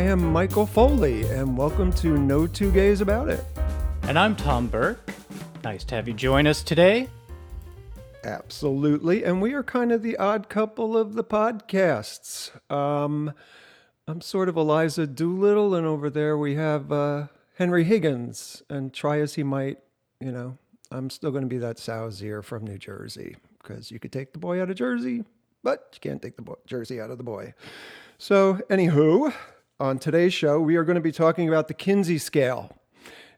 I am Michael Foley, and welcome to No Two Gays About It. And I'm Tom Burke. Nice to have you join us today. Absolutely, and we are kind of the odd couple of the podcasts. Um, I'm sort of Eliza Doolittle, and over there we have uh, Henry Higgins. And try as he might, you know, I'm still going to be that Sowsier from New Jersey because you could take the boy out of Jersey, but you can't take the boy, Jersey out of the boy. So, anywho, on today's show, we are going to be talking about the Kinsey scale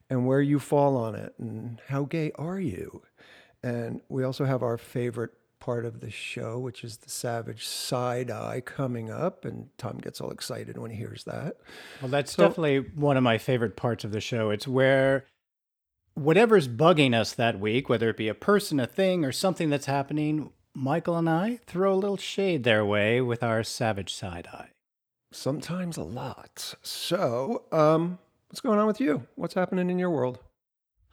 and where you fall on it and how gay are you. And we also have our favorite part of the show, which is the savage side eye coming up. And Tom gets all excited when he hears that. Well, that's so, definitely one of my favorite parts of the show. It's where whatever's bugging us that week, whether it be a person, a thing, or something that's happening, Michael and I throw a little shade their way with our savage side eye. Sometimes a lot. So, um, what's going on with you? What's happening in your world?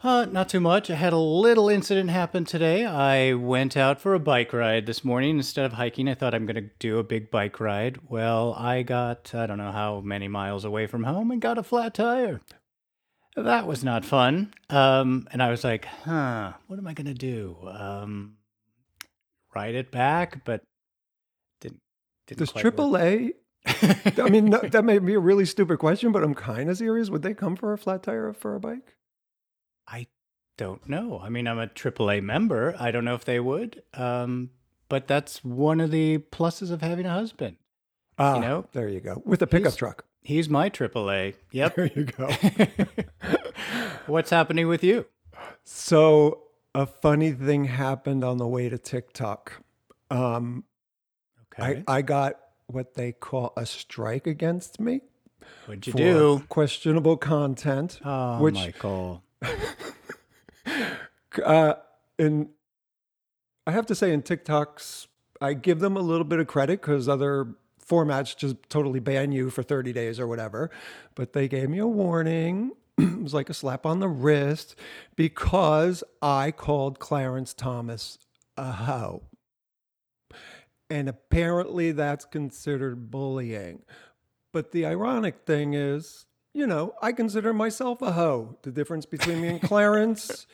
Uh, not too much. I had a little incident happen today. I went out for a bike ride this morning. Instead of hiking, I thought I'm going to do a big bike ride. Well, I got, I don't know how many miles away from home and got a flat tire. That was not fun. Um, and I was like, huh, what am I going to do? Um, ride it back, but didn't, didn't Does AAA I mean, no, that may be a really stupid question, but I'm kind of serious. Would they come for a flat tire for a bike? I don't know. I mean, I'm a AAA member. I don't know if they would. Um, but that's one of the pluses of having a husband. Ah, you know, there you go. With a pickup he's, truck. He's my AAA. Yep. There you go. What's happening with you? So, a funny thing happened on the way to TikTok. Um, okay. I, I got what they call a strike against me. What'd you do? Questionable content. Oh, which, Michael. uh, and I have to say, in TikToks, I give them a little bit of credit because other formats just totally ban you for 30 days or whatever. But they gave me a warning. it was like a slap on the wrist because I called Clarence Thomas a hoe. And apparently that's considered bullying. But the ironic thing is, you know, I consider myself a hoe. The difference between me and Clarence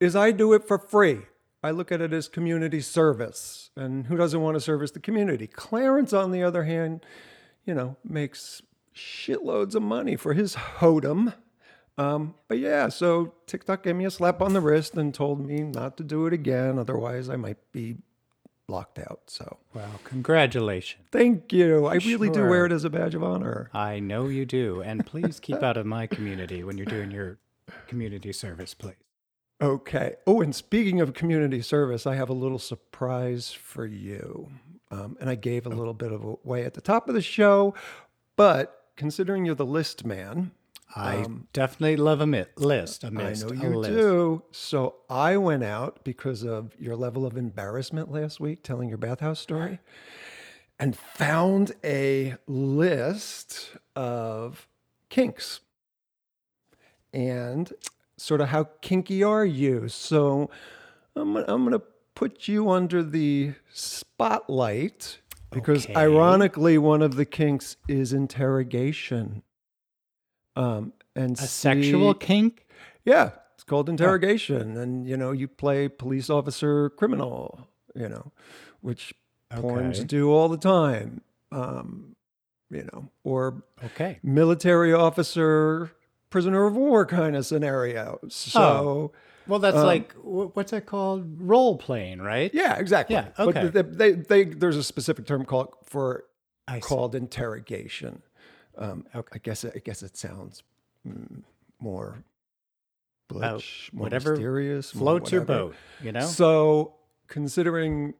is I do it for free. I look at it as community service. And who doesn't want to service the community? Clarence, on the other hand, you know, makes shitloads of money for his hodom. Um, but yeah, so TikTok gave me a slap on the wrist and told me not to do it again. Otherwise, I might be locked out. So, well, congratulations. Thank you. I really do wear it as a badge of honor. I know you do. And please keep out of my community when you're doing your community service, please. Okay. Oh, and speaking of community service, I have a little surprise for you. Um, and I gave a little bit of away at the top of the show, but considering you're the list man, I um, definitely love a list. A mist, I know you do. So I went out because of your level of embarrassment last week telling your bathhouse story and found a list of kinks and sort of how kinky are you. So I'm, I'm going to put you under the spotlight because okay. ironically, one of the kinks is interrogation. Um, and a see, sexual kink? Yeah, it's called interrogation, oh. and you know you play police officer, criminal. You know, which okay. porns do all the time. Um, you know, or okay, military officer, prisoner of war kind of scenario. So. Oh. Well, that's um, like what's that called? Role playing, right? Yeah, exactly. Yeah, okay. But they, they, they, there's a specific term called for called interrogation. Um, okay. I guess I guess it sounds mm, more butch, more whatever mysterious, floats your boat. You know. So, considering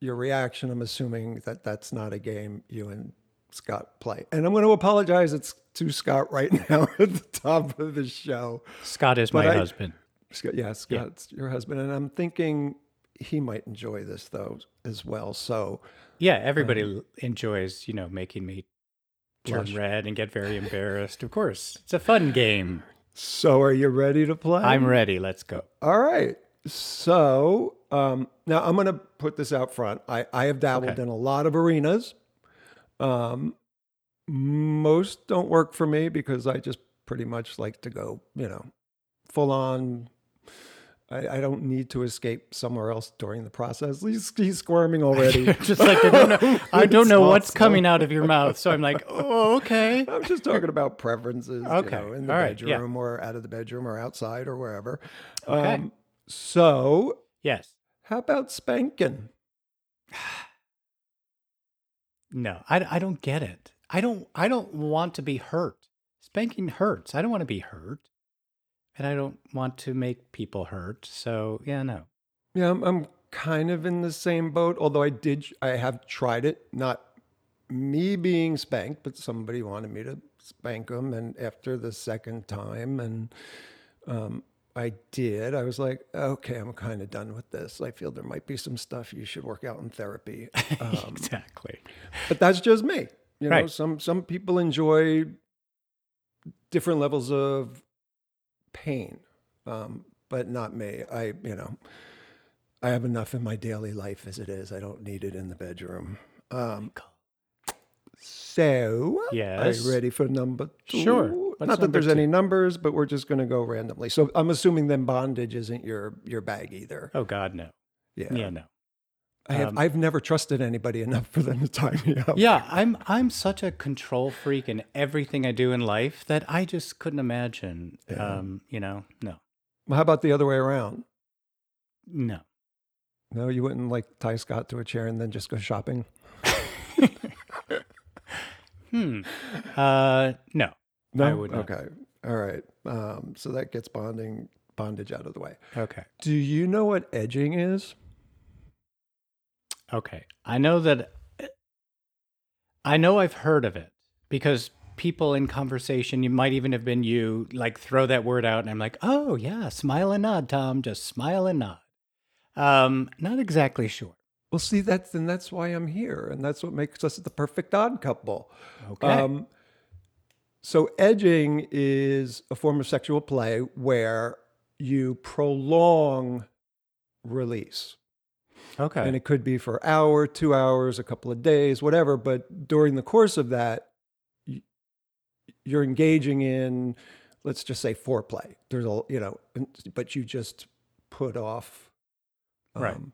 your reaction, I'm assuming that that's not a game you and Scott play. And I'm going to apologize. It's to Scott right now at the top of the show. Scott is but my I, husband. Scott, yeah, Scott's yeah. your husband, and I'm thinking he might enjoy this though as well. So yeah, everybody um, enjoys you know making me turn red and get very embarrassed. Of course, it's a fun game. So, are you ready to play? I'm ready. Let's go. All right. So, um, now I'm going to put this out front. I, I have dabbled okay. in a lot of arenas. Um, Most don't work for me because I just pretty much like to go, you know, full on. I, I don't need to escape somewhere else during the process. He's, he's squirming already. Just like I don't know, I don't know what's coming out of your mouth, so I'm like, oh, okay. I'm just talking about preferences, Okay, you know, in the all right, yeah. bedroom or out of the bedroom or outside or wherever. Okay. Um, so, Yes. how about spanking? No, I, I don't get it. I don't I don't want to be hurt. Spanking hurts. I don't want to be hurt. And I don't want to make people hurt. So, yeah, no. Yeah, I'm, I'm kind of in the same boat. Although I did, I have tried it. Not me being spanked, but somebody wanted me to spank them, and after the second time, and um, I did. I was like, okay, I'm kind of done with this. I feel there might be some stuff you should work out in therapy. Um, exactly. but that's just me. You know, Right. some some people enjoy different levels of pain, um, but not me. I, you know, I have enough in my daily life as it is. I don't need it in the bedroom. Um, so, Yes. are you ready for number two? Sure. What's Not that there's two? any numbers, but we're just going to go randomly. So I'm assuming then bondage isn't your your bag either. Oh God, no. Yeah. Yeah, no. I have, Um, I've never trusted anybody enough for them to tie me up. Yeah, I'm I'm such a control freak in everything I do in life that I just couldn't imagine. Um, you know, no, Well, how about the other way around? no. No, you wouldn't like tie Scott to a chair and then just go shopping. Hmm. Uh, no. No, I would not. Okay, all right. Um, so that gets bonding bondage out of the way. Okay. Do you know what edging is? Okay. I know that I know I've heard of it because people in conversation, you might even have been you, like throw that word out and I'm like, "Oh, yeah, smile and nod, Tom, just smile and nod." Um, not exactly sure. Well, see, that's and that's why I'm here, and that's what makes us the perfect odd couple. Okay. Um, so edging is a form of sexual play where you prolong release. Okay. And it could be for an hour, two hours, a couple of days, whatever. But during the course of that, you're engaging in, let's just say, foreplay. There's a, you know, but you just put off Right. um,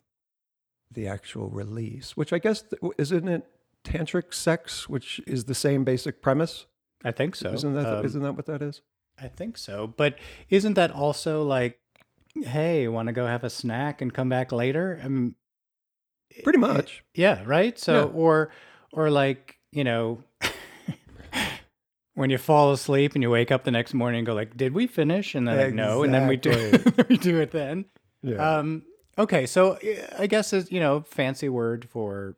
the actual release, which I guess, isn't it tantric sex, which is the same basic premise? I think so. Isn't that, Um, not that what that is? I think so. But isn't that also like, hey, want to go have a snack and come back later? I mean, Pretty much. yeah, right. So, Yeah. or, or like, you know, when you fall asleep and you wake up the next morning and go like, did we finish? And then like, no, and then we do, we do it then. Yeah. Um, okay, so uh, I guess it's you know fancy word for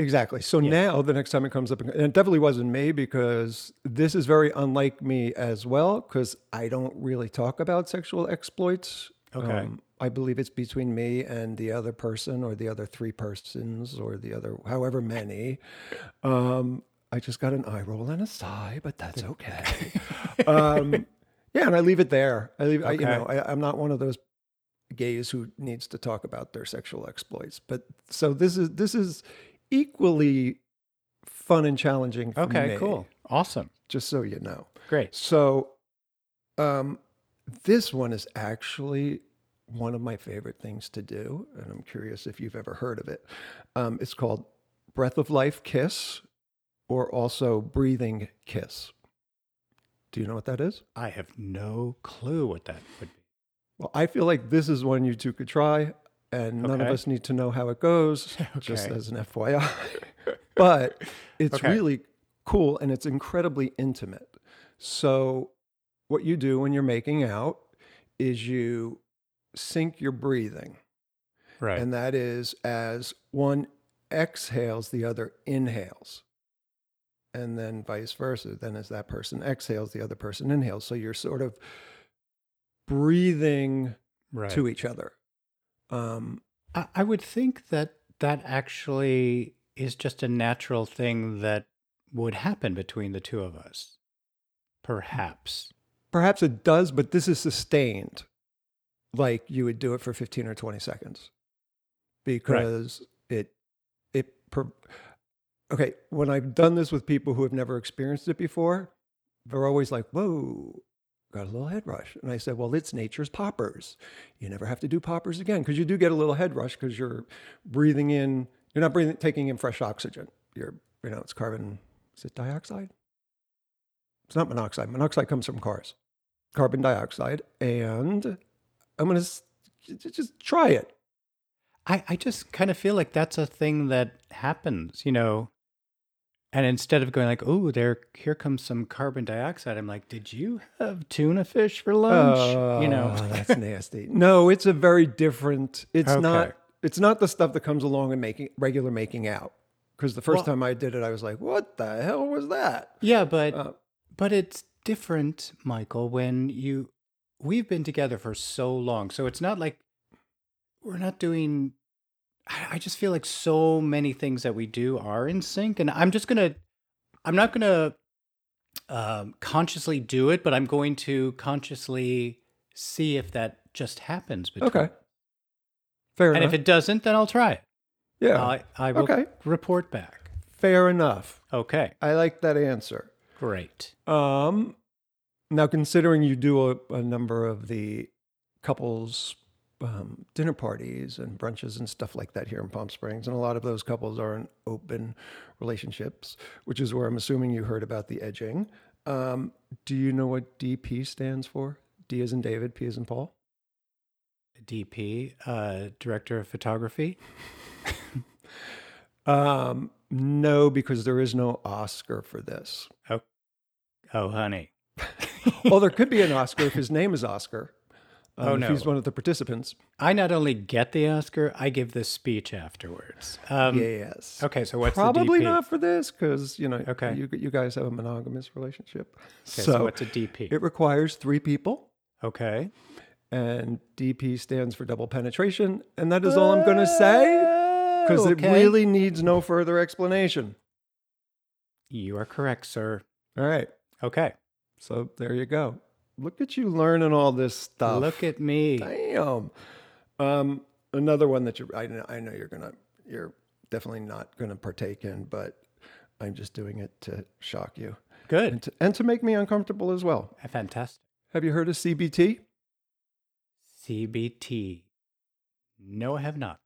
Exactly. So now the next time it comes up, and it definitely wasn't me because this is very unlike me as well, because I don't really talk about sexual exploits. Um, Okay. I believe it's between me and the other person or the other three persons or the other, however many. Um, I just got an eye roll and a sigh, but that's okay. um, yeah, and I leave it there. I leave, I, you know, I, I'm not one of those gays who needs to talk about their sexual exploits. But so this is this is equally fun and challenging. For okay, me, cool, awesome, Just so you know. great. So, um, this one is actually one of my favorite things to do, and I'm curious if you've ever heard of it. Um, it's called Breath of Life Kiss, or also Breathing Kiss. Do you know what that is? I have no clue what that would be. Well, I feel like this is one you two could try, and none of us need to know how it goes, just as an FYI. but it's Okay. really cool and it's incredibly intimate. So, what you do when you're making out is you sync your breathing, Right. and that is as one exhales, the other inhales. And then vice versa. Then, as that person exhales, the other person inhales. So, you're sort of breathing right. to each other. Um, I, I would think that that actually is just a natural thing that would happen between the two of us. Perhaps. Perhaps it does, but this is sustained, like you would do it for 15 or 20 seconds, because it it pro- okay, when I've done this with people who have never experienced it before, they're always like, whoa, got a little head rush. And I said, well, it's nature's poppers. You never have to do poppers again because you do get a little head rush because you're breathing in, you're not breathing, taking in fresh oxygen. You're, you know, it's carbon, is it dioxide? It's not monoxide. Monoxide comes from cars. Carbon dioxide. And I'm going to just try it. I, I just kind of feel like that's a thing that happens, you know. And instead of going like, "Oh, there, here comes some carbon dioxide," I'm like, "Did you have tuna fish for lunch?" you know, Oh, that's nasty. No, it's a very different. It's Okay. not. It's not the stuff that comes along in making regular making out. Because the first Well- time I did it, I was like, "What the hell was that?" yeah, but Uh, but it's different, Michael. When you we've been together for so long, so it's not like we're not doing. I just feel like so many things that we do are in sync, and I'm just gonna. I'm not gonna um, consciously do it, but I'm going to consciously see if that just happens. Between okay, fair And enough. if it doesn't, then I'll try it. yeah, I, I will Okay. report back. fair enough. Okay, I like that answer. Great. Um, now considering you do a, a number of the couples um, dinner parties and brunches and stuff like that here in Palm Springs, and a lot of those couples are in open relationships, which is where I'm assuming you heard about the edging. Um, do you know what DP stands for? D is in David, P is in Paul. DP, uh, director of photography. Um, no, because there is no Oscar for this. Oh, honey. well, there could be an Oscar if his name is Oscar. Um, Oh, if he's one of the participants. I not only get the Oscar, I give the speech afterwards. Um, yes. Okay, so what's Probably the DP? not for this because you know Okay. you you guys have a monogamous relationship. Okay, so so what's a DP? it requires three people, okay. and DP stands for double penetration, and that is all I'm going to say because it really needs no further explanation. You are correct, sir. All right, Okay. so there you go. Look at you learning all this stuff. Look at me. Damn. Um, another one that you I know, I know you're gonna you're definitely not gonna partake in, but I'm just doing it to shock you Good. and to, and to make me uncomfortable as well. Fantastic. Have you heard of CBT? CBT. No, I have not.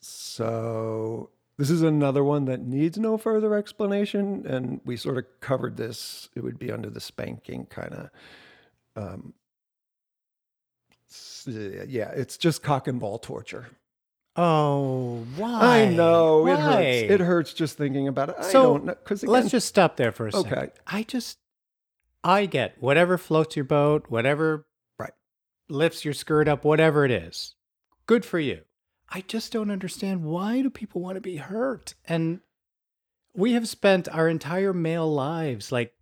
So this is another one that needs no further explanation, and we sort of covered this. It would be under the spanking kind of. Um, yeah, it's just cock and ball torture. Oh, why? I know it hurts. It hurts just thinking about it. I So, don't know because Let's just stop there for a second. Okay. I just, I get whatever floats your boat, whatever Right. lifts your skirt up, whatever it is. Good for you. I just don't understand why do people want to be hurt? And we have spent our entire male lives like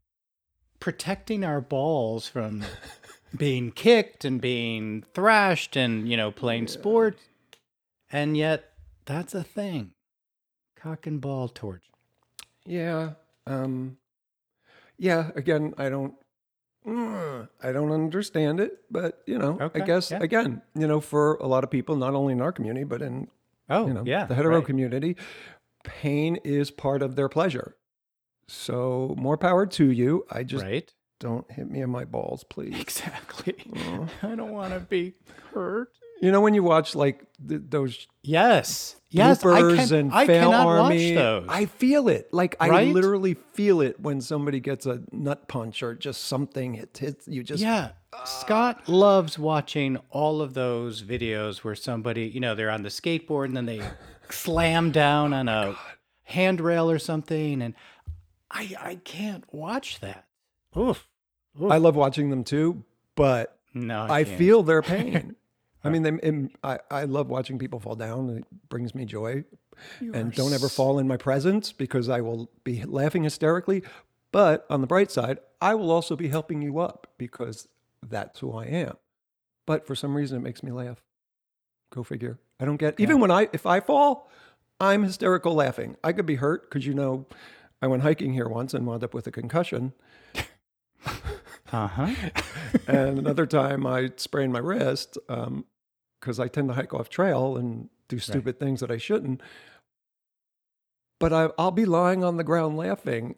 protecting our balls from being kicked and being thrashed and, you know, playing sports. And yet that's a thing. Cock and ball torture. yeah, um, yeah. Again, I don't. Mm, I don't understand it, but you know, Okay, I guess yeah. again, you know, for a lot of people, not only in our community but in Oh, you know yeah. the hetero right. community, pain is part of their pleasure. So more power to you. I just right? don't hit me in my balls, please. Exactly. I don't want to be hurt. You know when you watch like th- those Yes. Yes. I, bloopers can, and I fail cannot army. watch those. I feel it. Like I Right? literally feel it when somebody gets a nut punch or just something hit hits you just yeah. Ah. Scott loves watching all of those videos where somebody, you know, they're on the skateboard and then they slam down on a handrail or something. And I I can't watch that. Oof. Oof. I love watching them too, but no, I, can't. feel their pain. I mean, they, I, I love watching people fall down. It brings me joy. You and don't ever fall in my presence because I will be laughing hysterically. But on the bright side, I will also be helping you up because that's who I am. But for some reason, it makes me laugh. Go figure. I don't get even when I if I fall, I'm hysterical laughing. I could be hurt because you know I went hiking here once and wound up with a concussion. Uh-huh. and another time I sprained my wrist because I tend to hike off trail and do stupid things that I shouldn't. but I, I'll be lying on the ground laughing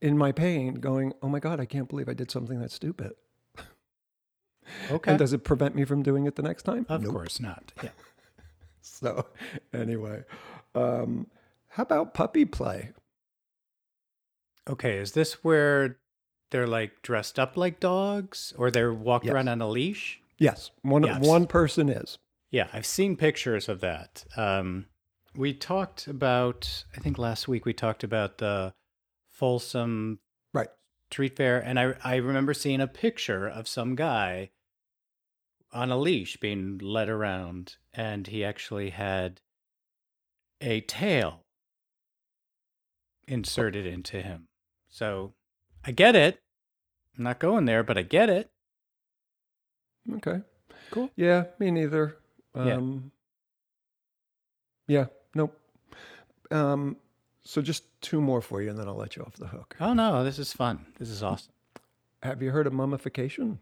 in my pain, going, "Oh my god, I can't believe I did something that stupid." Okay. And does it prevent me from doing it the next time? of Nope. course not. Yeah. So, anyway, um, how about puppy play? Okay. Is this where they're like dressed up like dogs or they're walked Yes. around on a leash? Yes, one one person is. Yeah, I've seen pictures of that. Um, we talked about, I think last week we talked about the Folsom Right. Street Fair, and I I remember seeing a picture of some guy on a leash being led around, and he actually had a tail inserted into him. So I get it. I'm not going there, but I get it. Okay. Cool. Yeah, me neither. Yeah. Um, yeah. Nope. Um, so just two more for you, and then I'll let you off the hook. Oh no, this is fun. This is awesome. Have you heard of mummification?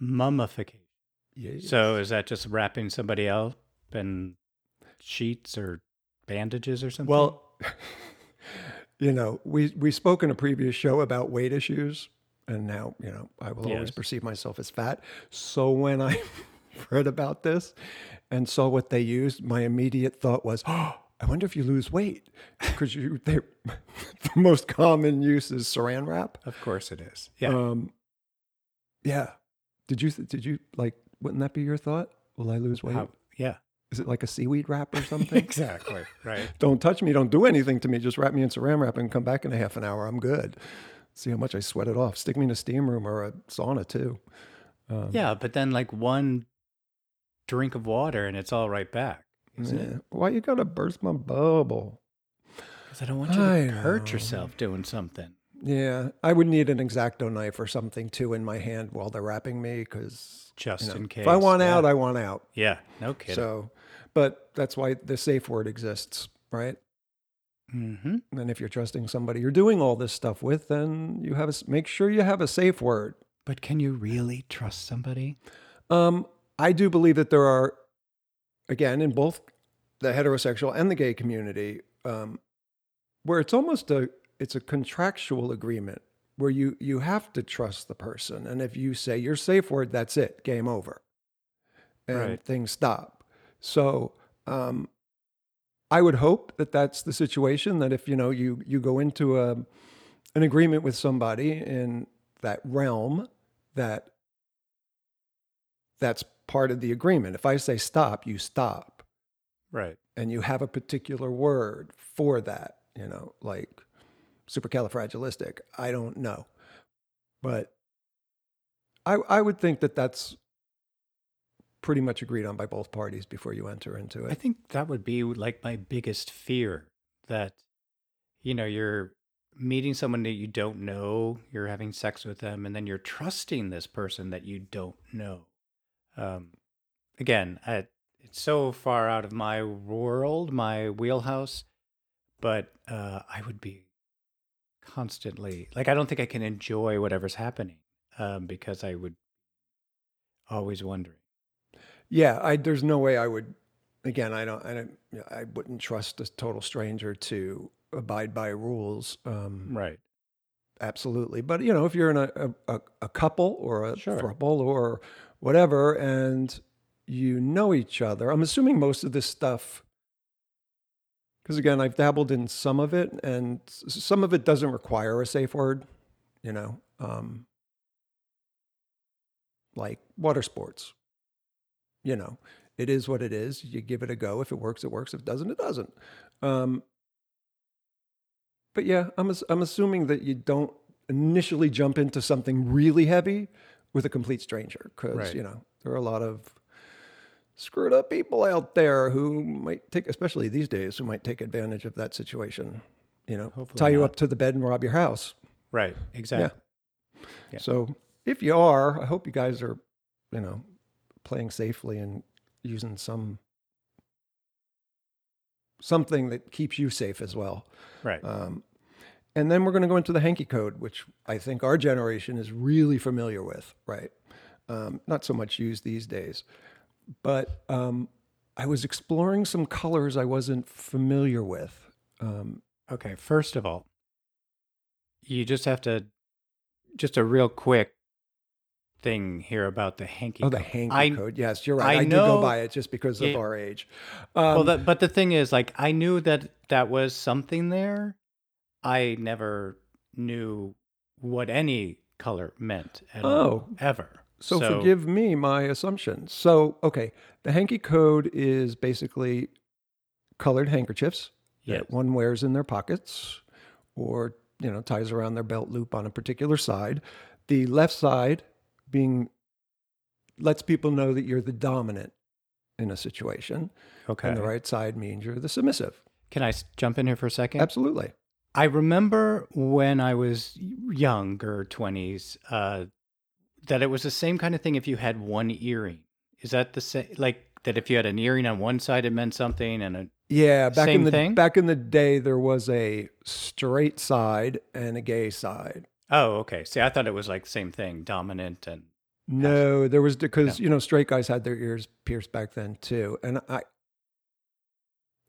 Mummification. Yes. So is that just wrapping somebody up in sheets or bandages or something? Well, you know, we we spoke in a previous show about weight issues, and now you know I will always perceive myself as fat. So when I read about this and saw what they used, my immediate thought was, "Oh, I wonder if you lose weight because you they the most common use is Saran wrap." of course it is. Yeah. Um, yeah. Did you did you like? Wouldn't that be your thought? Will I lose weight? How- yeah. Is it like a seaweed wrap or something? exactly. Right. don't touch me, don't do anything to me. Just wrap me in saran wrap and come back in a half an hour. I'm good. See how much I sweat it off. Stick me in a steam room or a sauna too. Um, Yeah, but then like one drink of water and it's all right back. Yeah. Why you gotta burst my bubble? Because I don't want you to I hurt know. yourself doing something. Yeah, I would need an X-Acto knife or something too in my hand while they're wrapping me because Just in case. if I want yeah. out, I want out. Yeah. No kidding. So, but that's why the safe word exists, right? Mm-hmm. And if you're trusting somebody you're doing all this stuff with, then you have a, make sure you have a safe word. But can you really trust somebody? Um, I do believe that there are, again, in both the heterosexual and the gay community, um, where it's almost a it's a contractual agreement where you you have to trust the person, and if you say your safe word, that's it, game over, and Right. things stop. So. Um, I would hope that that's the situation. That if you know you you go into a an agreement with somebody in that realm, that that's part of the agreement. If I say stop, you stop, Right. and you have a particular word for that. You know, like supercalifragilistic. I don't know, but I I would think that that's pretty much agreed on by both parties before you enter into it. I think that would be like my biggest fear that, you know, you're meeting someone that you don't know, you're having sex with them, and then you're trusting this person that you don't know. Um, again, I, it's so far out of my world, my wheelhouse, but uh, I would be constantly like, I don't think I can enjoy whatever's happening um, because I would always wondering. Yeah, I there's no way I would. Again, I don't. I don't. I wouldn't trust a total stranger to abide by rules. Um, Right. absolutely. But you know, if you're in a a, a- couple or a Sure. throuple or whatever, and you know each other, I'm assuming most of this stuff. Because again, I've dabbled in some of it, and some of it doesn't require a safe word. You know, um, like water sports. You know, it is what it is. You give it a go. If it works, it works. If it doesn't, it doesn't. Um, but yeah, I'm I'm assuming that you don't initially jump into something really heavy with a complete stranger because Right. you know there are a lot of screwed up people out there who might take, especially these days, who might take advantage of that situation. You know, Hopefully tie you up to the bed and rob your house. Right. Exactly. Yeah. So if you are, I hope you guys are, you know, playing safely and using some something that keeps you safe as well. Right. Um, and then we're going to go into the hanky code, which I think our generation is really familiar with, right? Um, not so much used these days. But um, I was exploring some colors I wasn't familiar with. Um, Okay, first of all, you just have to just a real quick thing here about the hanky. Oh, the code. hanky I- code. Yes, you're right. I I, do go by it just because of our age. Um, well, that, but the thing is, like, I knew that that was something there. I never knew what any color meant at all, Oh. ever. So, forgive me my assumptions. So, okay, the hanky code is basically colored handkerchiefs Yes. that one wears in their pockets or, you know, ties around their belt loop on a particular side. The left side being lets people know that you're the dominant in a situation, Okay. and the right side means you're the submissive. Can I jump in here for a second? Absolutely. I remember when I was younger, 20s, uh, that it was the same kind of thing if you had one earring. Is that the same? Like, that if you had an earring on one side, it meant something, and a, Yeah, back Same in the thing? back in the day there was a straight side and a gay side. Oh, okay. See, I thought it was like the same thing, dominant and No, there was because you know straight guys had their ears pierced back then too, and I.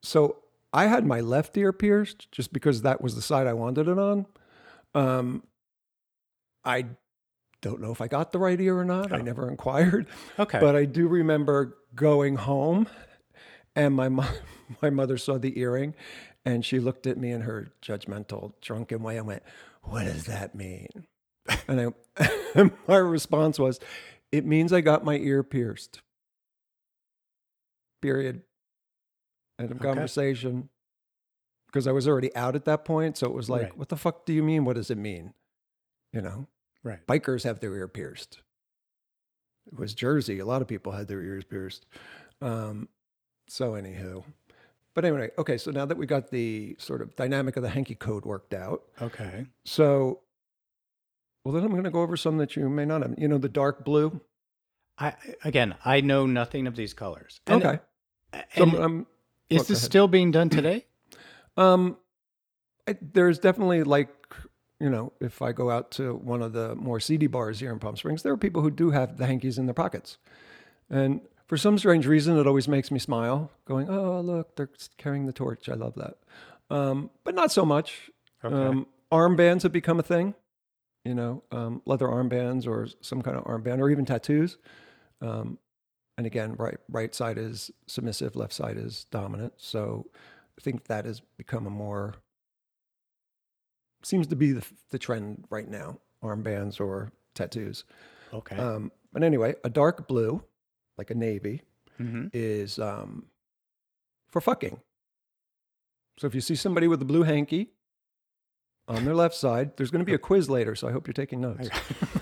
So I had my left ear pierced just because that was the side I wanted it on. Um, I don't know if I got the right ear or not. I Oh. never inquired, okay. but I do remember going home, and my mom, my mother saw the earring, and she looked at me in her judgmental, drunken way and went, "What does that mean?" And I, my response was, "It means I got my ear pierced." Period. End of Okay. conversation. Because I was already out at that point, so it was like, Right. "What the fuck do you mean? What does it mean?" You know right. bikers have their ear pierced. It was Jersey. A lot of people had their ears pierced. Um, so, anywho. But anyway, okay, so now that we got the sort of dynamic of the hanky code worked out, Okay. so, well, then I'm going to go over some that you may not have. You know, the dark blue? I again, I know nothing of these colors. And- okay. and So, I'm- is this still being done today? Um, I, there's definitely like, you know, if I go out to one of the more seedy bars here in Palm Springs, there are people who do have the hankies in their pockets. And for some strange reason, it always makes me smile, going, oh, look, they're carrying the torch. I love that. Um, but not so much. Okay. Um, armbands have become a thing, you know, um, leather armbands or some kind of armband or even tattoos. Um, and again, right right side is submissive, left side is dominant. So I think that has become a more seems to be the, the trend right now: armbands or tattoos. okay. Um, but anyway, a dark blue, like a navy, hmm is um, for fucking. So if you see somebody with a blue hanky on their left side, there's going to be a quiz later. So I hope you're taking notes.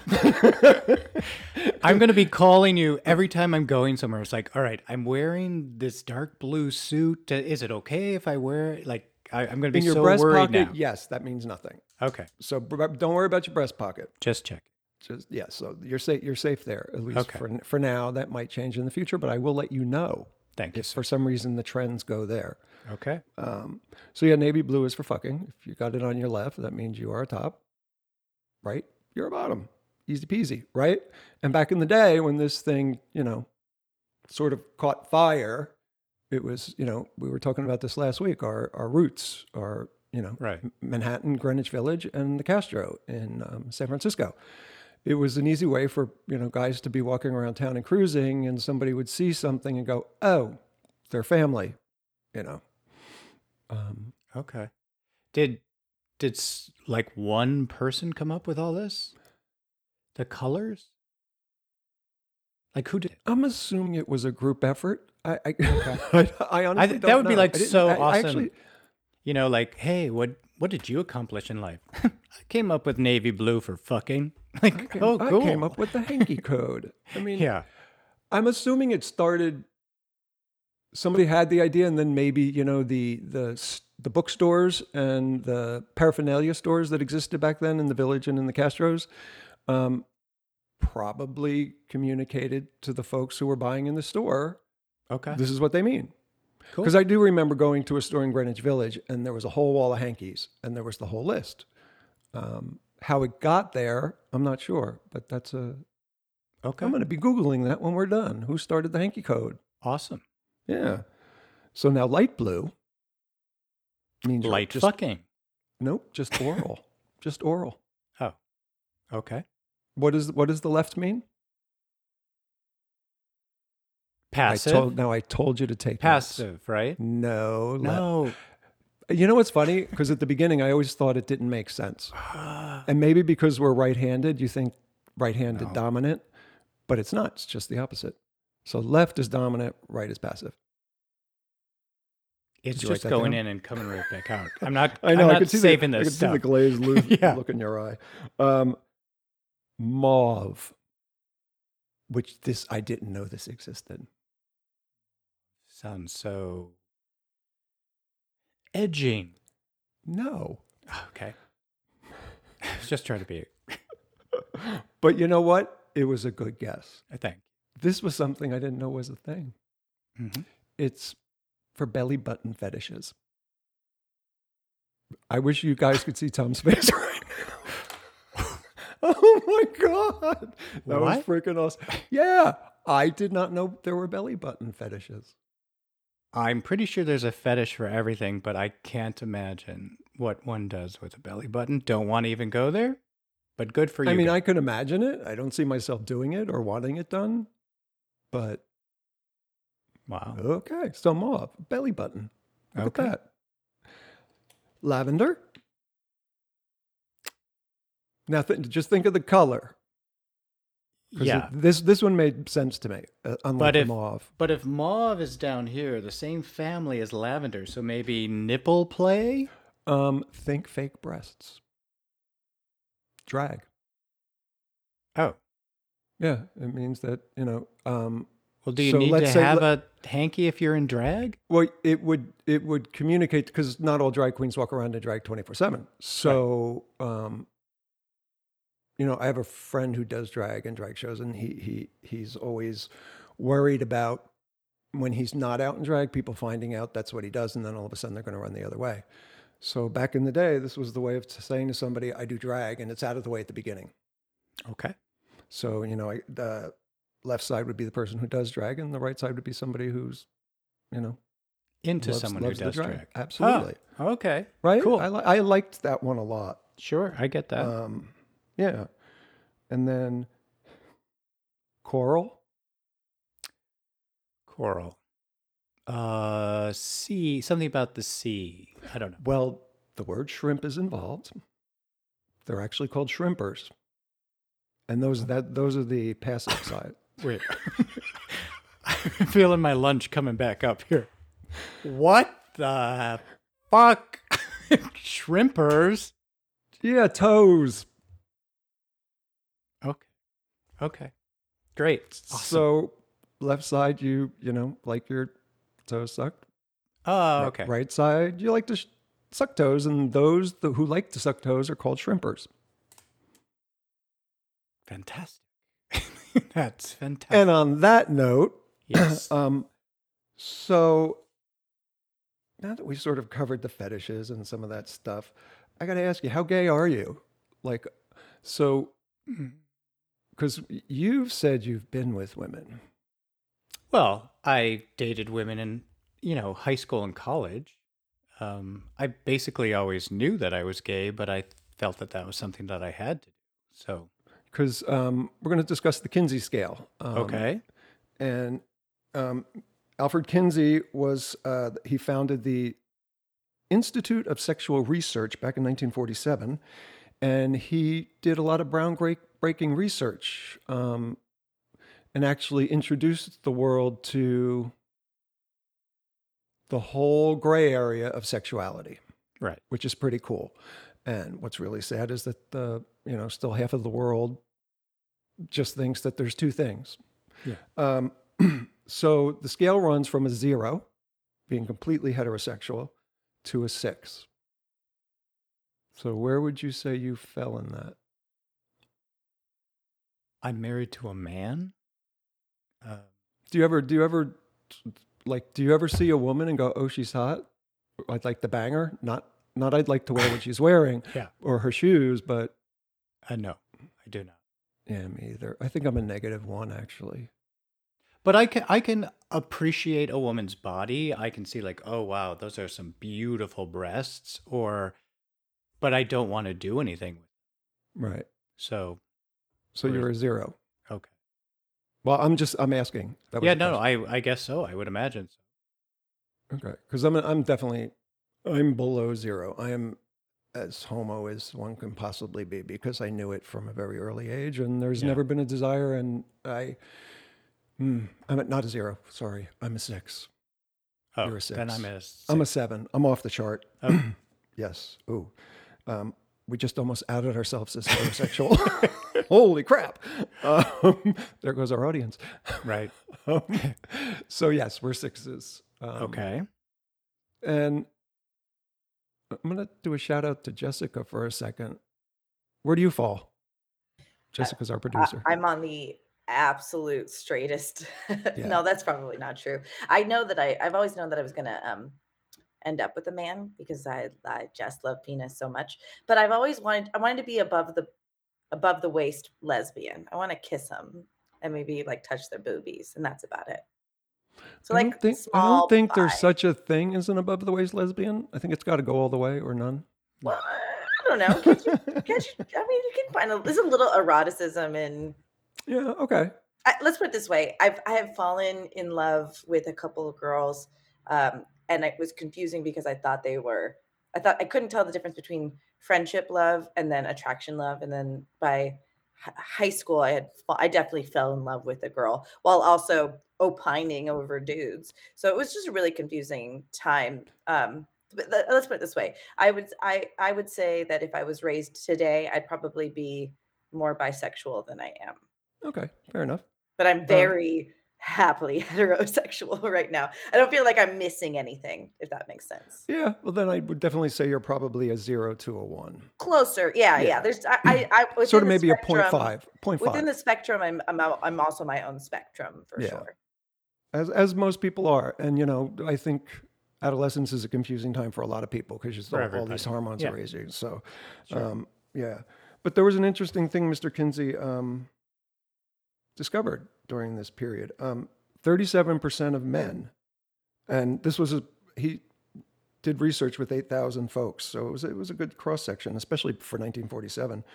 I'm going to be calling you every time I'm going somewhere. It's like, all right, I'm wearing this dark blue suit. Uh, Is it okay if I wear it? Like, I, I'm going to be in your so breast worried pocket. now. Yes, that means nothing. Okay, So don't worry about your breast pocket. just check. Just yeah, so you're safe. You're safe there at least Okay. for for now. That might change in the future, but I will let you know Thank you. if sir. for some reason the trends go there. Okay. Um, so yeah, navy blue is for fucking. If you got it on your left, that means you are a top. Right, you're a bottom. Easy peasy, right? And back in the day when this thing, you know, sort of caught fire, it was, you know, we were talking about this last week. Our our roots are, you know, Right. Manhattan, Greenwich Village, and the Castro in um, San Francisco. It was an easy way for you know guys to be walking around town and cruising, and somebody would see something and go, "Oh, their family," you know. Um, Okay. Did did like one person come up with all this? The colors? Like who did? I'm assuming it was a group effort. I I, I, I honestly th- that would be, like, so I- I awesome. actually- You know, like, hey, what what did you accomplish in life? I came up with navy blue for fucking. Like, oh, cool. I came up with the hanky code. I mean, yeah. I'm assuming it started. Somebody had the idea, and then maybe you know the the the bookstores and the paraphernalia stores that existed back then in the village and in the Castros, um, probably communicated to the folks who were buying in the store. Okay. This is what they mean. Cool. Because I do remember going to a store in Greenwich Village, and there was a whole wall of hankies, and there was the whole list. Um, how it got there, I'm not sure, but that's a. okay. I'm going to be googling that when we're done. Who started the hanky code? Awesome. Yeah. So now light blue means Light just, fucking. Nope, just oral. just oral. Oh, okay. What is what does the left mean? Passive. I told no, I told you to take notes. Passive, right? No, left. You know what's funny? Because at the beginning, I always thought it didn't make sense. And maybe because we're right handed, you think right handed No. dominant, but it's not. It's just the opposite. So left is dominant, right is passive. It's Did you write just that going down? in and coming right back out. I'm not. I know. I'm not could see saving the, I this could see the stuff. glazed look, Yeah. look in your eye. Um, mauve, which this I didn't know this existed. Sounds so edging. No, Okay. I was just trying to be. but you know what? It was a good guess. I think. This was something I didn't know was a thing. hmm It's for belly button fetishes. I wish you guys could see Tom's face right now. oh my god, that was freaking awesome! Yeah, I did not know there were belly button fetishes. I'm pretty sure there's a fetish for everything, but I can't imagine what one does with a belly button. Don't want to even go there, but good for you. I mean, guys. I could imagine it. I don't see myself doing it or wanting it done, but wow. okay. So mauve belly button. Look Okay. at that. Lavender. Now, th- just think of the color. Yeah, it- this this one made sense to me, uh, unlike But if- mauve. but if mauve is down here, the same family as lavender, so maybe nipple play. Um, think fake breasts. Drag. Oh, Yeah, it means that you know. Um, well, do you So need let's to have le- a hanky if you're in drag? well, it would it would communicate because not all drag queens walk around in drag twenty four seven. So, um, you know, I have a friend who does drag and drag shows, and he he he's always worried about when he's not out in drag, people finding out that's what he does, and then all of a sudden they're going to run the other way. So back in the day, this was the way of saying to somebody, "I do drag," and it's out of the way at the beginning. Okay. So you know, I, the left side would be the person who does drag, and the right side would be somebody who's, you know, Into loves- someone loves who does drag. Absolutely, Oh, okay. right? cool. I, li- I liked that one a lot. Sure, I get that. Um, yeah, and then coral. Coral. Uh, sea. Something about the sea. I don't know. Well, the word shrimp is involved. They're actually called shrimpers, and those that those are the passive side. Wait. I'm feeling my lunch coming back up here. What the fuck? Shrimpers. Yeah, toes. Okay. Great. Awesome. So left side, you you know like your toes sucked. oh, okay. Right side, you like to sh- suck toes, and those the, who like to suck toes are called shrimpers. Fantastic. That's fantastic. And on that note, yes. um, so now that we've sort of covered the fetishes and some of that stuff, I got to ask you, how gay are you? Like, so Mm. Because you've said you've been with women. Well, I dated women in, you know, high school and college. Um, I basically always knew that I was gay, but I felt that that was something that I had to do. So, Because um, we're going to discuss the Kinsey scale. Um, okay. and um, Alfred Kinsey was uh, he founded the Institute of Sexual Research back in 1947, and he did a lot of groundbreaking research um, and actually introduced the world to the whole gray area of sexuality, Right. which is pretty cool. And what's really sad is that the you know still half of the world just thinks that there's two things. Yeah. Um, so the scale runs from a zero, being completely heterosexual, to a six. So where would you say you fell in that? I'm married to a man. Uh, Do you ever do you ever like do you ever see a woman and go, "Oh, she's hot"? I'd like to bang her. Not not I'd like to wear what she's wearing Yeah. or her shoes, but uh, no, I do not. yeah, me either. I think I'm a negative one actually. But I can I can appreciate a woman's body. I can see like, oh wow, those are some beautiful breasts. Or, but I don't want to do anything. With. Right. So So you're a zero. okay. Well, I'm just I'm asking. That was Yeah, no, no. I I guess so. I would imagine. So. Okay, because I'm I'm definitely I'm below zero. I am as homo as one can possibly be because I knew it from a very early age, and there's Yeah. never been a desire, and I. Hmm, I'm at not a zero. Sorry, I'm a six. Oh, You're a six. then I'm a. six. I'm a seven. I'm off the chart. Oh. yes. Ooh. Um, we just almost outed ourselves as heterosexual. Holy crap! Um, there goes our audience. right. Um, so yes, we're sixes. Um, Okay. And I'm going to do a shout out to Jessica for a second. Where do you fall? Jessica's our I, producer. I'm on the absolute straightest. Yeah. no, that's probably not true. I know that I, I've always known that I was gonna um end up with a man because I I just love penis so much. But I've always wanted I wanted to be above the above the waist lesbian. I want to kiss them and maybe like touch their boobies, and that's about it. So I like don't think, I don't think there's such a thing as an above the waist lesbian. I think it's got to go all the way or none. Well, I don't know. Can't you, can't you, I mean, you can find a, there's a little eroticism in yeah, okay. I, let's put it this way i've i have fallen in love with a couple of girls um and it was confusing because i thought they were i thought i couldn't tell the difference between friendship love and then attraction love and then by hi- high school i had i definitely fell in love with a girl while also opining over dudes. So it was just a really confusing time um but le- let's put it this way. I would i i would say that if i was raised today i'd probably be more bisexual than i am. Okay, fair enough. but I'm very happily heterosexual right now. I don't feel like I'm missing anything, if that makes sense. Yeah, well, then I would definitely say you're probably a zero to a one. Closer, yeah, yeah. Yeah. There's, I, I, I sort of maybe a point spectrum- five. Point Within the spectrum, I'm, I'm, I'm also my own spectrum for Yeah. sure. as as most people are. And you know, I think adolescence is a confusing time for a lot of people because just For all, all these hormones Yeah. are raising. So, Sure. um, yeah. But there was an interesting thing Mr. Kinsey um, discovered during this period. Um, Thirty-seven percent of men, and this was a he did research with eight thousand folks, so it was it was a good cross section, especially for 1947.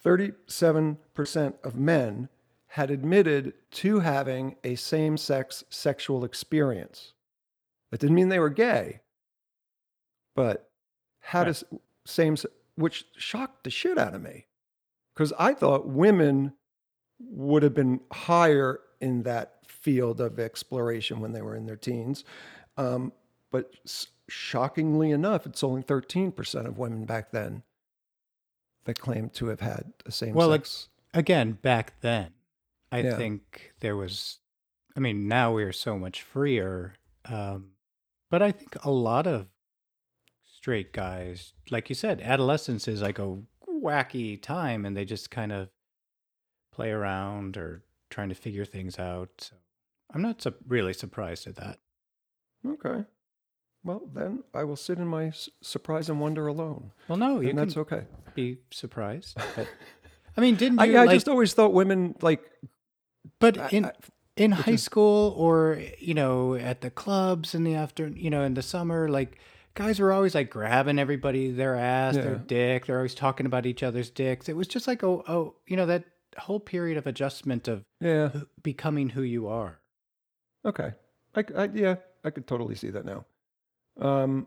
Thirty-seven percent of men had admitted to having a same sex sexual experience. That didn't mean they were gay, but had a Right. s- same, which shocked the shit out of me. Because I thought women would have been higher in that field of exploration when they were in their teens. Um, but s- shockingly enough, it's only 13% of women back then that claim to have had a same Well, sex. Again, back then, I Yeah. think there was. I mean, now we are so much freer. Um, but I think a lot of straight guys, like you said, adolescence is like a wacky time, and they just kind of play around or trying to figure things out. So I'm not su- really surprised at that. Okay. Well, then I will sit in my s- surprise and wonder alone. Well, no, you and that's okay. be surprised. But I mean, didn't I, you? I like, just always thought women like but I- in I- in high is- school or you know at the clubs in the after you know in the summer like guys were always like grabbing everybody their ass their dick they're always talking about each other's dicks it was just like oh oh you know that whole period of adjustment of yeah. becoming who you are Okay. I, I- yeah, I could totally see that now. Um,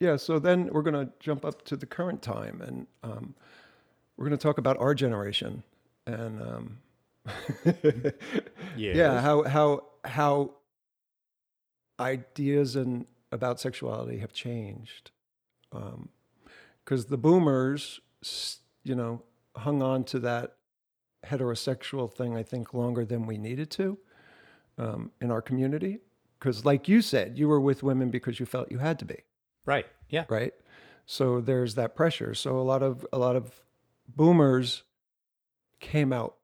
yeah, so then we're going to jump up to the current time and um, we're going to talk about our generation and um, yeah, Yes. how how how ideas and about sexuality have changed. Because the boomers, you know, hung on to that heterosexual thing, I think, longer than we needed to um, in our community. Because, like you said, you were with women because you felt you had to be, right yeah right? So there's that pressure. So a lot of a lot of boomers came out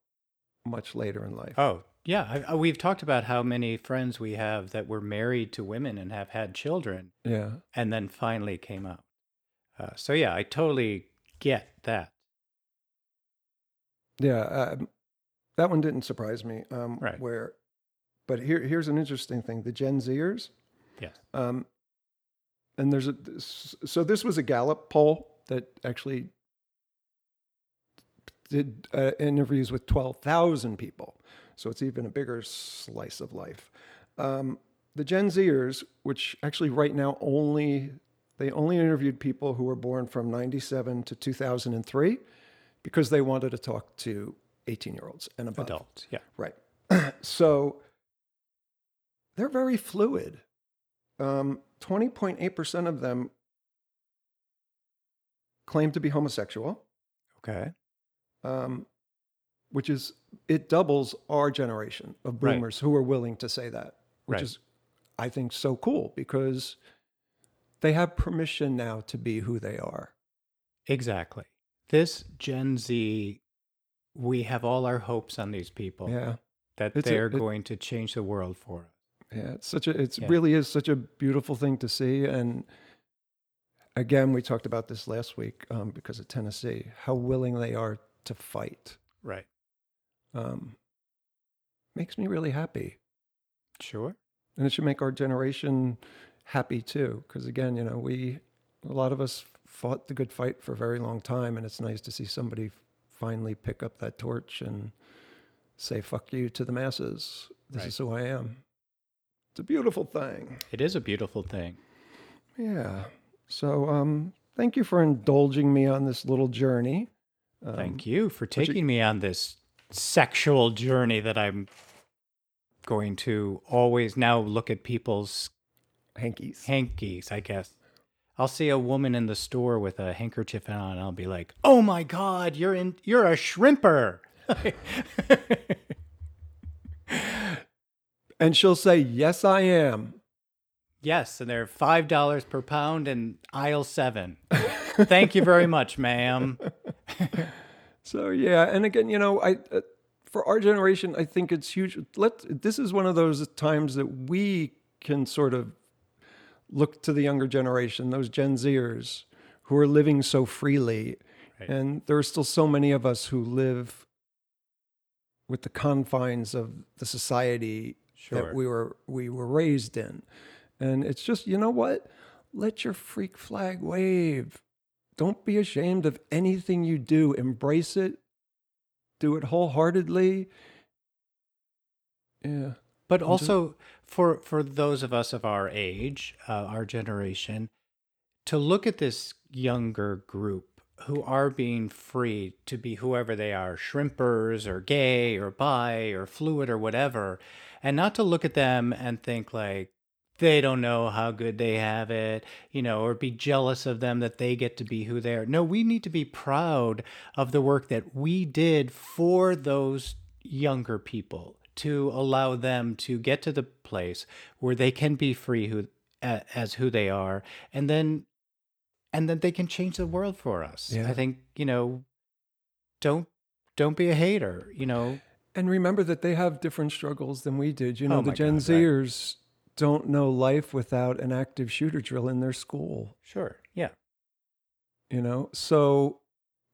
much later in life. oh yeah I, I, we've talked about how many friends we have that were married to women and have had children Yeah, and then finally came out uh, so yeah i totally get that yeah. Um, that one didn't surprise me. Um, Right. Where but here here's an interesting thing: the Gen Zers. Yes. Um, and there's a so this was a Gallup poll that actually did uh, interviews with 12,000 people. So it's even a bigger slice of life. Um, the Gen Zers, which actually right now only they only interviewed people who were born from 97 to 2003 because they wanted to talk to 18 year olds and above. Adults. Yeah. Right. so they're very fluid. Um, 20.8% of them claim to be homosexual, Okay. um, which is, it doubles our generation of Right. boomers who are willing to say that, which Right. is, I think, so cool because they have permission now to be who they are. Exactly. This Gen Z, we have all our hopes on these people Yeah. that It's they're it- going to change the world for us. Yeah, it's such a it Yeah. really is such a beautiful thing to see. And again, we talked about this last week um, because of Tennessee, how willing they are to fight. Right. Um, makes me really happy, Sure. and it should make our generation happy too. Because again, you know, we a lot of us fought the good fight for a very long time, and it's nice to see somebody finally pick up that torch and say "fuck you" to the masses. This Right. is who I am. It's a beautiful thing. It is a beautiful thing. Yeah. So, um, thank you for indulging me on this little journey. Um, Thank you for you- taking me on this sexual journey that I'm going to always now look at people's Hankies. hankies, I guess. I'll see a woman in the store with a handkerchief on, and I'll be like, "Oh my god, you're in you're a shrimper." and she'll say, Yes, I am. yes, and they're five dollars per pound in aisle seven. Thank you very much, ma'am. So, yeah. And again, you know, I. Uh, for our generation, I think it's huge. Let this is one of those times that we can sort of look to the younger generation, those Gen Zers who are living so freely, Right. and there are still so many of us who live with the confines of the society Sure. that we were we were raised in. And it's just, you know what? Let your freak flag wave. Don't be ashamed of anything you do. Embrace it. Do it wholeheartedly. Yeah. But also for for those of us of our age, uh, our generation, to look at this younger group who are being free to be whoever they are, shrimpers or gay or bi or fluid or whatever, and not to look at them and think like they don't know how good they have it, you know, or be jealous of them that they get to be who they are. No, we need to be proud of the work that we did for those younger people to allow them to get to the place where they can be free who as who they are and then and then they can change the world for us. Yeah. I think, you know, don't don't be a hater, you know. And remember that they have different struggles than we did. You know, Oh the Gen God, right. Zers don't know life without an active shooter drill in their school. Sure. Yeah. you know so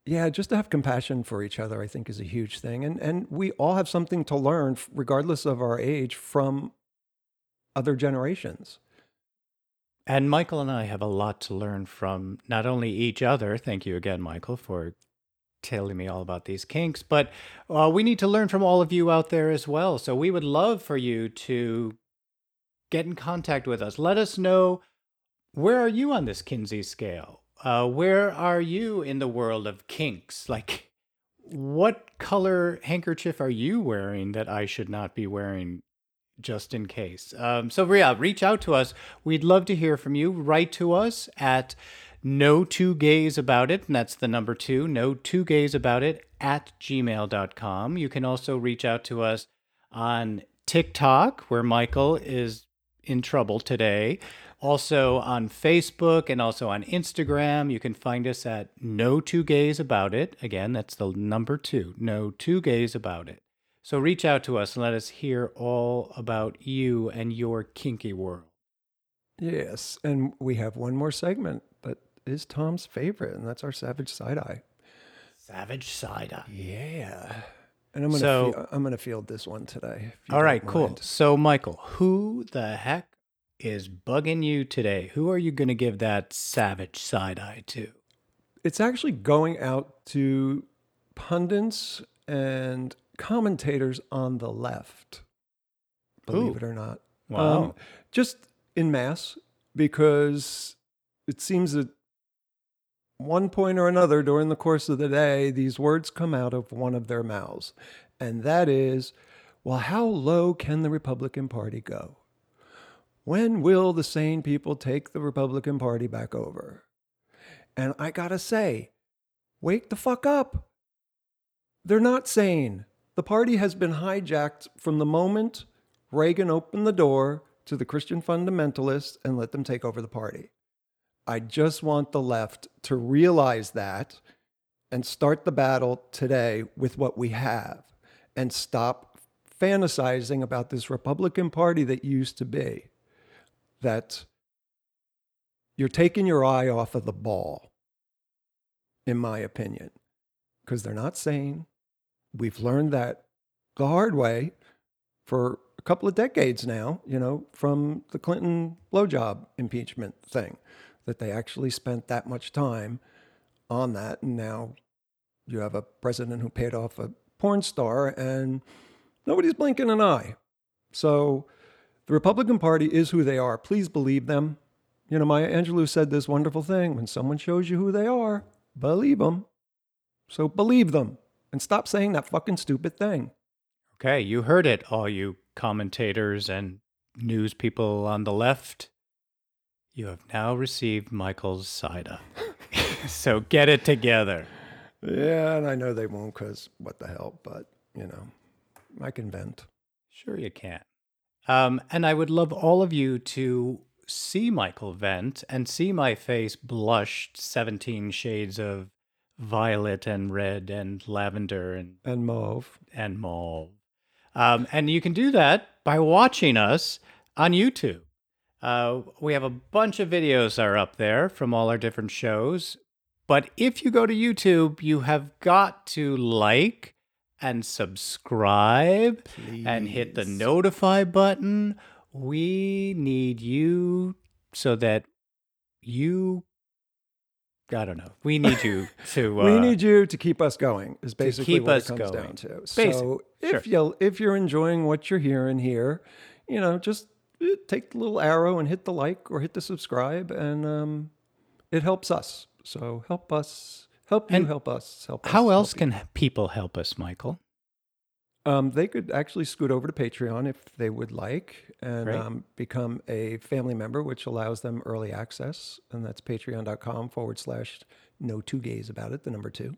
yeah just to have compassion for each other i think is a huge thing and and we all have something to learn regardless of our age from other generations And Michael and I have a lot to learn from not only each other. Thank you again, Michael, for telling me all about these kinks, but uh, we need to learn from all of you out there as well. So we would love for you to get in contact with us. Let us know where are you on this Kinsey scale? Uh, where are you in the world of kinks? Like, what color handkerchief are you wearing that I should not be wearing just in case. Um, so yeah, reach out to us. We'd love to hear from you. Write to us at no two gays about it, and that's the number two, no two gays about it at gmail.com. You can also reach out to us on TikTok, where Michael is in trouble today. Also on Facebook and also on Instagram. You can find us at no two gays about it. Again, that's the number two, no two gays about it. So reach out to us and let us hear all about you and your kinky world. yes and we have one more segment that is tom's favorite and that's our savage side eye Savage side eye. yeah And I'm gonna So- I'm gonna field this one today. All right, you All don't right, cool. So, Michael, who the heck is bugging you today? Who are you going to give that savage side eye to? It's actually going out to pundits and commentators on the left. Believe Ooh. it or not. Wow. Um, just in mass, because it seems that one point or another during the course of the day, these words come out of one of their mouths. And that is, well, how low can the Republican Party go? When will the sane people take the Republican Party back over? And I gotta say, wake the fuck up. They're not sane. The party has been hijacked from the moment Reagan opened the door to the Christian fundamentalists and let them take over the party. I just want the left to realize that and start the battle today with what we have and stop fantasizing about this Republican Party that used to be. That you're taking your eye off of the ball, in my opinion, because they're not sane. We've learned that the hard way for a couple of decades now, you know, from the Clinton blowjob impeachment thing, that they actually spent that much time on that. And now you have a president who paid off a porn star and nobody's blinking an eye. So the Republican Party is who they are. Please believe them. You know, Maya Angelou said this wonderful thing when someone shows you who they are, believe them. So believe them and stop saying that fucking stupid thing. Okay, you heard it, all you commentators and news people on the left. You have now received Michael's side eye. so get it together. Yeah, and I know they won't because what the hell, but you know, I can vent. Sure, you can. Um, and I would love all of you to see Michael vent and see my face blushed 17 shades of violet and red and lavender and, And mauve. and mauve. Um, and you can do that by watching us on YouTube. Uh, we have a bunch of videos that are up there from all our different shows. But if you go to YouTube, you have got to like and subscribe and hit the notify button. We need you so that you. I don't know. We need you to. Uh, we need you to keep us going. Is basically what it comes going. down to. Basic- So sure. if you if you're enjoying what you're hearing here, you know, just eh, take the little arrow and hit the like or hit the subscribe, and um, it helps us. So help us, help you, And help us, help us. How help else you. can people help us, Michael? Um, they could actually scoot over to Patreon if they would like and um, become a family member, which allows them early access. And that's patreon.com forward slash no two gays about it, the number two.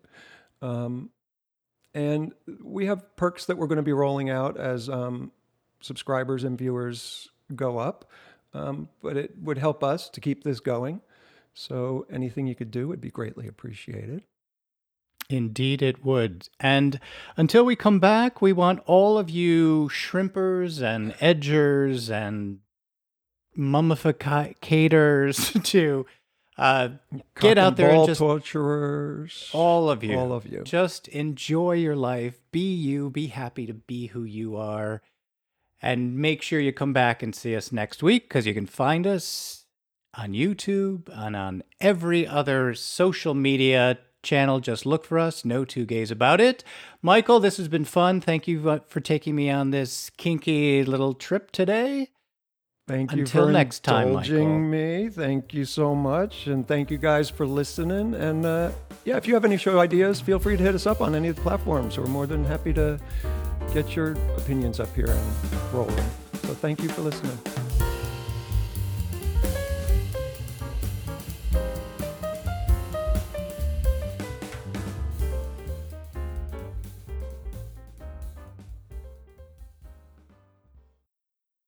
Um, and we have perks that we're going to be rolling out as um, subscribers and viewers go up. Um, but it would help us to keep this going. So anything you could do would be greatly appreciated. Indeed, it would. And until we come back, we want all of you shrimpers and edgers and mummificators to uh, Get out there and just- torturers. all of you. All of you. Just enjoy your life. Be you. Be happy to be who you are. And make sure you come back and see us next week because you can find us on YouTube and on every other social media channel. Just look for us. No two gays about it. Michael, this has been fun. Thank you for taking me on this kinky little trip today. Thank you Until for next time, indulging Michael. me. Thank you so much, and thank you guys for listening. And uh, yeah, if you have any show ideas, feel free to hit us up on any of the platforms. We're more than happy to get your opinions up here and rolling. So thank you for listening.